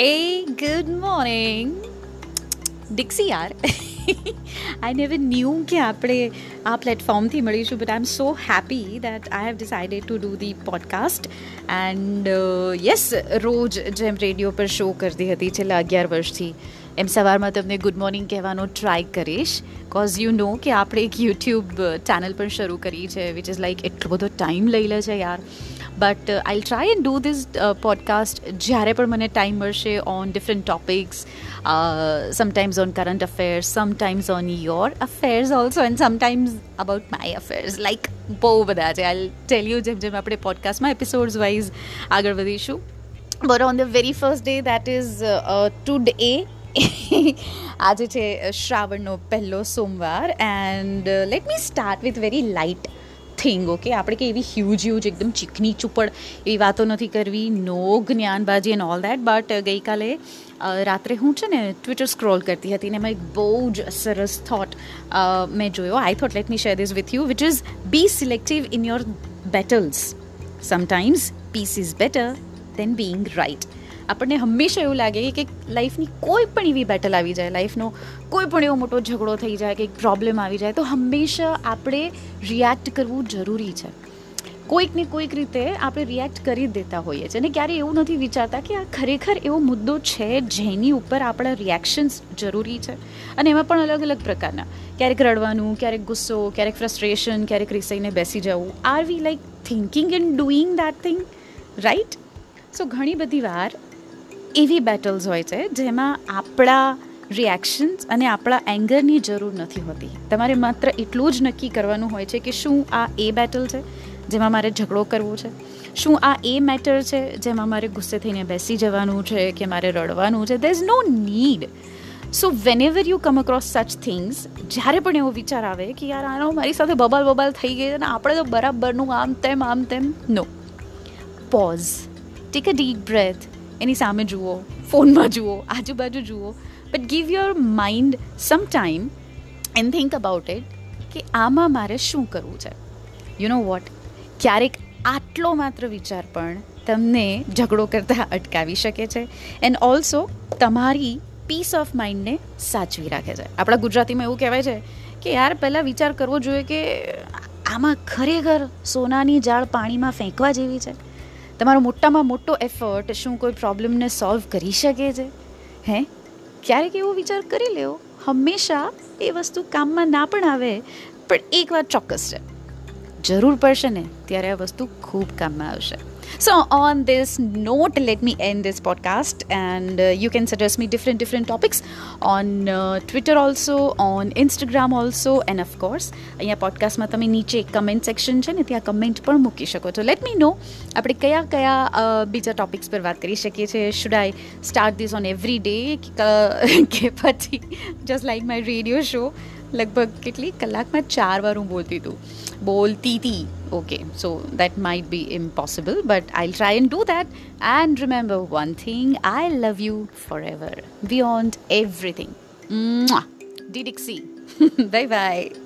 Hey, good morning. Dixie યાર I never new કે આપણે આ પ્લેટફોર્મથી મળીશું but I am so happy that I have decided to do the podcast and yes રોજ જેમ રેડિયો પર શો કરતી હતી છેલ્લા અગિયાર વર્ષથી એમ સવારમાં તમને ગુડ મોર્નિંગ કહેવાનો ટ્રાય કરીશ કોઝ યુ નો કે આપણે એક યુટ્યુબ ચેનલ પણ શરૂ કરી છે વિચ ઇઝ લાઈક એટલો બધો ટાઈમ લઈ લે છે યાર but I try and do this podcast જ્યારે પણ મને ટાઈમ મળશે on different topics sometimes on current affairs sometimes on your affairs also and sometimes about my affairs like બહુ બધા છે આઈ ટેલ યુ જેમ જેમ આપણે પોડકાસ્ટમાં એપિસોડ્સ વાઇઝ આગળ વધીશું but on the very first day that is today આજે છે શ્રાવણનો પહેલો સોમવાર and let me start with very light thing okay આપણે કે એવી હ્યુજ હ્યુજ એકદમ ચીકની ચૂપડ એવી વાતો નથી કરવી, નો જ્ઞાનબાજી એન્ડ ઓલ દેટ બટ ગઈકાલે રાત્રે હું છે ને ટ્વિટર સ્ક્રોલ કરતી હતી ને એમાં એક બહુ જ સરસ થોટ મેં જોયો. I thought let me share this with you which is be selective in your battles sometimes peace is better than being right આપણને હંમેશા એવું લાગે કે લાઈફની કોઈ પણ એવી બેટલ આવી જાય, લાઈફનો કોઈ પણ એવો મોટો ઝઘડો થઈ જાય કે પ્રોબ્લેમ આવી જાય, તો હંમેશા આપણે રિએક્ટ કરવું જરૂરી છે. કોઈક ને કોઈક રીતે આપણે રિએક્ટ કરી દેતા હોઈએ છીએ અને ક્યારે એવું નથી વિચારતા કે આ ખરેખર એવો મુદ્દો છે જેની ઉપર આપણા રિએક્શન્સ જરૂરી છે. અને એમાં પણ અલગ અલગ પ્રકારના. ક્યારેક રડવાનું, ક્યારેક ગુસ્સો, ક્યારેક ફ્રસ્ટ્રેશન ક્યારેક રિસાઈને બેસી જવું. Are we like thinking and doing that thing right so ઘણી બધી વાર એવી બેટલ્સ હોય છે જેમાં આપણા રિએક્શન્સ અને આપણા એંગરની જરૂર નથી હોતી. તમારે માત્ર એટલું જ નક્કી કરવાનું હોય છે કે શું આ એ બેટલ છે જેમાં મારે ઝઘડો કરવો છે? શું આ એ મેટર છે જેમાં મારે ગુસ્સે થઈને બેસી જવાનું છે કે મારે રડવાનું છે? There is no need so whenever you come across such things જ્યારે પણ એવો વિચાર આવે કે યાર આનો મારી સાથે બબાલ બબાલ થઈ ગઈ અને આપણે તો બરાબરનું આમ તેમ આમ તેમ no pause take a deep breath એની સામે જુઓ, ફોનમાં જુઓ, આજુબાજુ જુઓ. But give your mind some time and think about it કે આમાં મારે શું કરવું છે? યુ નો વોટ ક્યારેક આટલો માત્ર વિચાર પણ તમને ઝઘડો કરતાં અટકાવી શકે છે એન્ડ ઓલ્સો તમારી પીસ ઓફ માઇન્ડને સાચવી રાખે છે. આપણા ગુજરાતીમાં એવું કહેવાય છે કે યાર, પહેલાં વિચાર કરવો જોઈએ કે આમાં ખરેખર સોનાની જાળ પાણીમાં ફેંકવા જેવી છે. તમારો મોટામાં મોટો એફર્ટ શું કોઈ પ્રોબ્લેમને સોલ્વ કરી શકે છે? હે? ક્યારેક એવો વિચાર કરી લેવો હંમેશા એ વસ્તુ કામમાં ના પણ આવે, પણ એક વાત ચોક્કસ છે. જરૂર પડશે ને ત્યારે આ વસ્તુ ખૂબ કામમાં આવશે. So, on this note, let me end this podcast, and uh, you can suggest me different different topics on uh, Twitter also, on Instagram also, and of course, અહીંયા પોડકાસ્ટમાં તમે નીચે એક કમેન્ટ સેક્શન છે ને ત્યાં કમેન્ટ પણ મૂકી શકો છો. લેટ મી નો આપણે કયા કયા બીજા ટોપિક્સ પર વાત કરી શકીએ છીએ? Should I start this on every day કે પછી just like my radio show લગભગ કેટલી કલાકમાં ચાર વાર હું બોલતી હતું બોલતી હતી okay so that might be impossible but i'll try and do that and remember one thing i love you forever beyond everything Mwah. dixie bye bye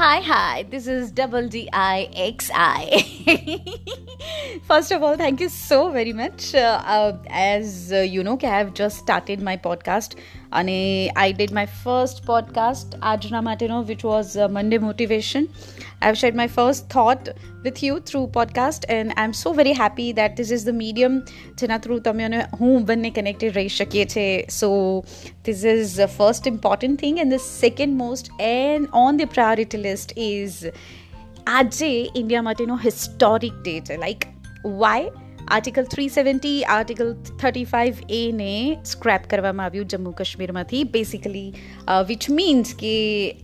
Hi, hi, this is Double D I X I. First of all, thank you so very much. Uh, uh, as uh, you know, I have just started my podcast અને I did my first podcast આજના માટેનો which was Monday motivation I have shared my first thought with you through podcast and I am so very happy that this is the medium જેના through તમે અને હું બંને connected રહી શકીએ છીએ so this is the first important thing and the second most and on the priority list is આજે India માટેનો હિસ્ટોરિક ડે છે. Like why article three seventy article thirty five એને સ્ક્રેપ કરવામાં આવ્યું જમ્મુ કાશ્મીરમાંથી. બેસિકલી વિચ મીન્સ કે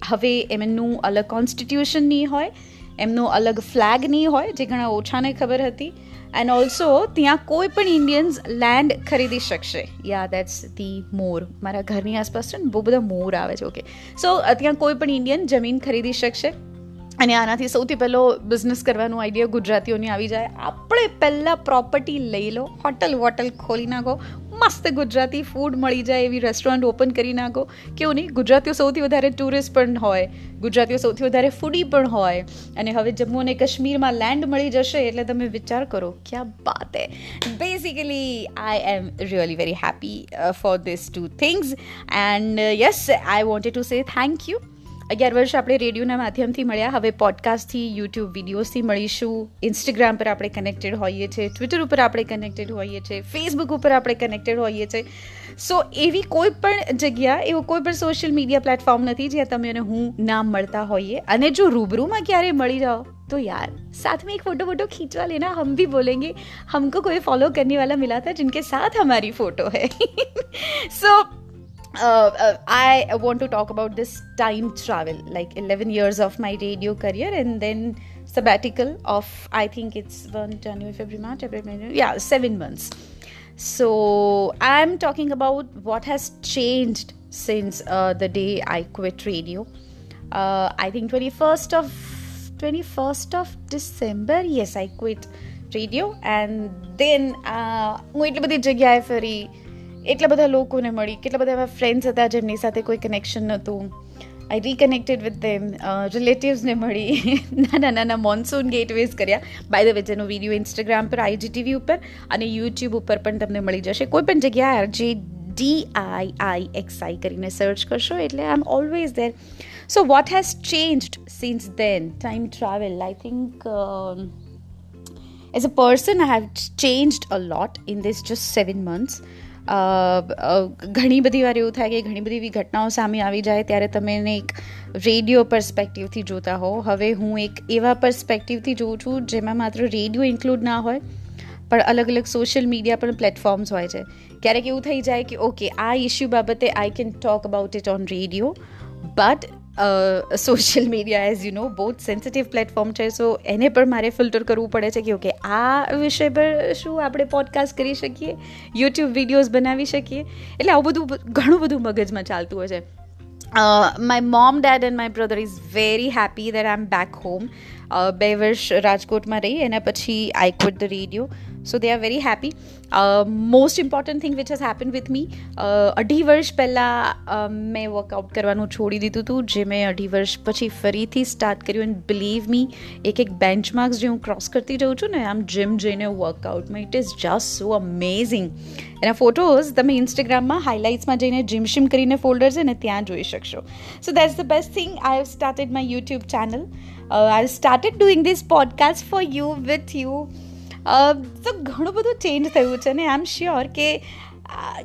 હવે એમનું અલગ કોન્સ્ટિટ્યુશન નહીં હોય, એમનો અલગ ફ્લેગ નહીં હોય, જે ઘણા ઓછાને ખબર હતી. એન્ડ ઓલ્સો ત્યાં કોઈ પણ ઇન્ડિયન્સ લેન્ડ ખરીદી શકશે. યા દેટ્સ ધી મોર મારા ઘરની આસપાસ છે ને, બહુ બધા મોર આવે છે. ઓકે સો ત્યાં કોઈ પણ ઇન્ડિયન જમીન ખરીદી શકશે. અને આનાથી સૌથી પહેલો બિઝનેસ કરવાનો આઈડિયા ગુજરાતીઓની આવી જાય. આપણે પહેલાં પ્રોપર્ટી લઈ લો હોટલ વોટલ ખોલી નાખો, મસ્ત ગુજરાતી ફૂડ મળી જાય, એવી રેસ્ટોરન્ટ ઓપન કરી નાખો. કેવું નહીં? ગુજરાતીઓ સૌથી વધારે ટુરિસ્ટ પણ હોય, ગુજરાતીઓ સૌથી વધારે ફૂડી પણ હોય. અને હવે જમ્મુ અને કાશ્મીરમાં લેન્ડ મળી જશે એટલે તમે વિચાર કરો, ક્યાં બાત હે? Basically I am really very happy for this two things and yes I wanted to say thank you અગિયાર વર્ષ આપણે રેડિયોના માધ્યમથી મળ્યા હવે પોડકાસ્ટથી યુટ્યુબ વિડીયોઝથી મળીશું ઇન્સ્ટાગ્રામ પર આપણે કનેક્ટેડ હોઈએ છીએ ટ્વિટર ઉપર આપણે કનેક્ટેડ હોઈએ છીએ ફેસબુક ઉપર આપણે કનેક્ટેડ હોઈએ છીએ સો એવી કોઈ પણ જગ્યા એવો કોઈ પણ સોશિયલ મીડિયા પ્લેટફોર્મ નથી જ્યાં તમે અને હું નામ મળતા હોઈએ અને જો રૂબરૂમાં ક્યારે મળી જાઓ तो यार साथ में एक फोटो वोटो खींचवा लेना हम भी बोलेंगे हमको कोई फॉलो करने वाला मिला था जिनके साथ हमारी फोटो है सो uh, uh, I want to talk about this time travel, like 11 years of my radio career, and then sabbatical of I think it's one January, February, March, April, May, yeah, seven months. So I'm talking about what has changed since uh, the day I quit radio. Uh, I think 21st of 21st of December. Yes, I quit radio, and then uh, એટલા બધા લોકોને મળી, કેટલા બધા એવા friends હતા જેમની સાથે કોઈ કનેક્શન નહોતું. આઈ રીકનેક્ટેડ વિથ ધેમ રિલેટિવ્સને મળી. નાના નાના મોન્સૂન ગેટવેઝ કર્યા. બાય ધ વે જેનો વીડિયો ઇન્સ્ટાગ્રામ પર આઈજીટીવી ઉપર અને યુટ્યુબ ઉપર પણ તમને મળી જશે. કોઈ પણ જગ્યાએ જે ડી આઈ આઈ એક્સ આઈ કરીને સર્ચ કરશો, એટલે I am always there so what has changed since then time travel I think as a person I have changed a lot in this just seven months ઘણી બધી વાર એવું થાય કે ઘણી બધી એવી ઘટનાઓ સામે આવી જાય ત્યારે તમે એને એક રેડિયો પર્સપેક્ટિવથી જોતા હો હવે હું એક એવા પર્સપેક્ટિવથી જોઉં છું જેમાં માત્ર રેડિયો ઇન્ક્લુડ ના હોય, પણ અલગ અલગ સોશિયલ મીડિયા પણ પ્લેટફોર્મ્સ હોય છે. ક્યારેક એવું થઈ જાય કે ઓકે આ ઇશ્યુ બાબતે I can talk about it on radio but social media as you know બહુ જ સેન્સિટિવ પ્લેટફોર્મ છે. સો એને પણ મારે ફિલ્ટર કરવું પડે છે કે ઓકે આ વિષય પર શું આપણે પોડકાસ્ટ કરી શકીએ? યુટ્યુબ વિડીયોઝ બનાવી શકીએ? એટલે આવું બધું ઘણું બધું મગજમાં ચાલતું હોય છે. My mom dad and my brother is very happy that I am back home બે વર્ષ રાજકોટમાં રહી, એના પછી I quit the radio so they are very happy most important thing which has happen with me અઢી વર્ષ પહેલાં મેં વર્કઆઉટ કરવાનું છોડી દીધું હતું, જે મેં અઢી વર્ષ પછી ફરીથી સ્ટાર્ટ કર્યું. એન્ડ બિલીવ મી એક એક બેન્ચમાર્ક્સ જે હું ક્રોસ કરતી જાઉં છું ને, આમ જીમ જઈને વર્કઆઉટમાં it is just so amazing એના ફોટોઝ તમે ઇન્સ્ટાગ્રામમાં હાઇલાઇટ્સમાં જઈને જીમ શિમ કરીને ફોલ્ડર છે ને, ત્યાં જોઈ શકશો. So that's the best thing I have started my YouTube channel I started doing this podcast for you with you તો ઘણું બધું ચેન્જ થયું છે ને આઈ એમ શ્યોર કે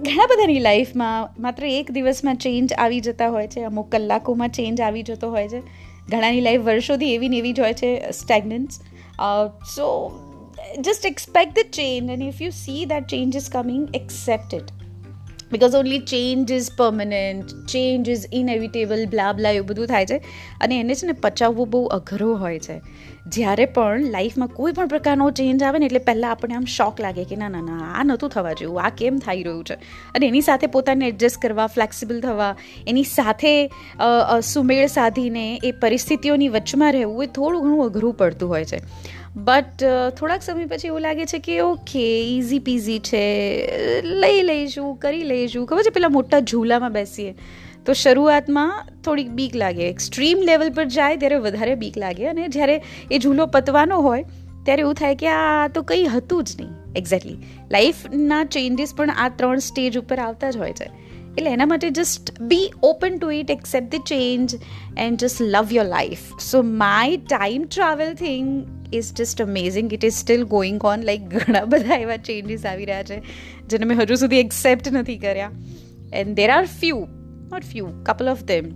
ઘણા બધાની લાઈફમાં માત્ર એક દિવસમાં ચેન્જ આવી જતા હોય છે, અમુક કલાકોમાં ચેન્જ આવી જતો હોય છે. ઘણાની લાઈફ વર્ષોથી એવી ને એવી જ હોય છે stagnance so just expect the change and if you see that change is coming accept it. Because only change is permanent change is inevitable blah blah એવું બધું થાય છે. અને એને છે ને પચાવવું બહુ અઘરો હોય છે. જ્યારે પણ લાઈફમાં કોઈ પણ પ્રકારનો ચેન્જ આવે ને એટલે પહેલાં આપણને આમ શોક લાગે કે ના ના ના, આ નહોતું થવા જેવું, આ કેમ થઈ રહ્યું છે? અને એની સાથે પોતાને એડજસ્ટ કરવા ફ્લેક્સિબલ થવા, એની સાથે સુમેળ સાધીને એ પરિસ્થિતિઓની વચમાં રહેવું એ થોડું ઘણું અઘરું પડતું હોય છે. બટ થોડાક સમય પછી એવું લાગે છે કે ઓકે ઇઝી પીઝી છે. લઈ લઈશું, કરી લઈશું. ખબર છે, પેલા મોટા ઝૂલામાં બેસીએ. તો શરૂઆતમાં થોડીક બીક લાગે. એક્સ્ટ્રીમ લેવલ પર જાય ત્યારે વધારે બીક લાગે. અને જ્યારે એ ઝૂલો પતવાનો હોય, ત્યારે એવું થાય કે આ તો કંઈ હતું જ નહીં. એક્ઝેક્ટલી લાઈફના ચેન્જીસ પણ આ ત્રણ સ્ટેજ ઉપર આવતા જ હોય છે. એટલે એના માટે just be open to it accept the change and just love your life so my time travel thing is just amazing it is still going on like ઘણા બધા એવા ચેન્જીસ આવી રહ્યા છે, જેને મેં હજુ સુધી એક્સેપ્ટ નથી કર્યા. And there are few not few couple of them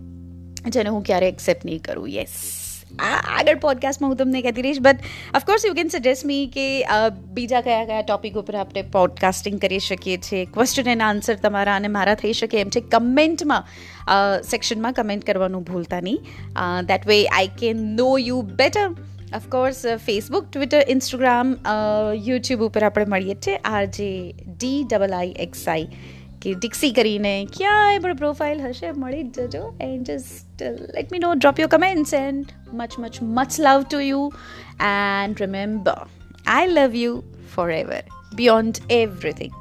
જેને હું ક્યારે એક્સેપ્ટ નહીં કરું. યસ આ આગળ પોડકાસ્ટમાં હું તમને કહેતી રહીશ but of course you can suggest me કે બીજા કયા કયા ટોપિક ઉપર આપણે પોડકાસ્ટિંગ કરી શકીએ છીએ. ક્વેશ્ચન એન્ડ આન્સર તમારા અને મારા થઈ શકે એમ છે. કમેન્ટમાં સેક્શનમાં કમેન્ટ કરવાનું ભૂલતા નહીં. That way I can know you better of course Facebook Twitter Instagram YouTube ઉપર આપણે મળીએ છીએ R J D double I X I કે ડિક્સી કરીને ક્યાંય પણ પ્રોફાઇલ હશે મળી જ જજો and just let me know drop your comments and much much much love to you and remember I love you forever beyond everything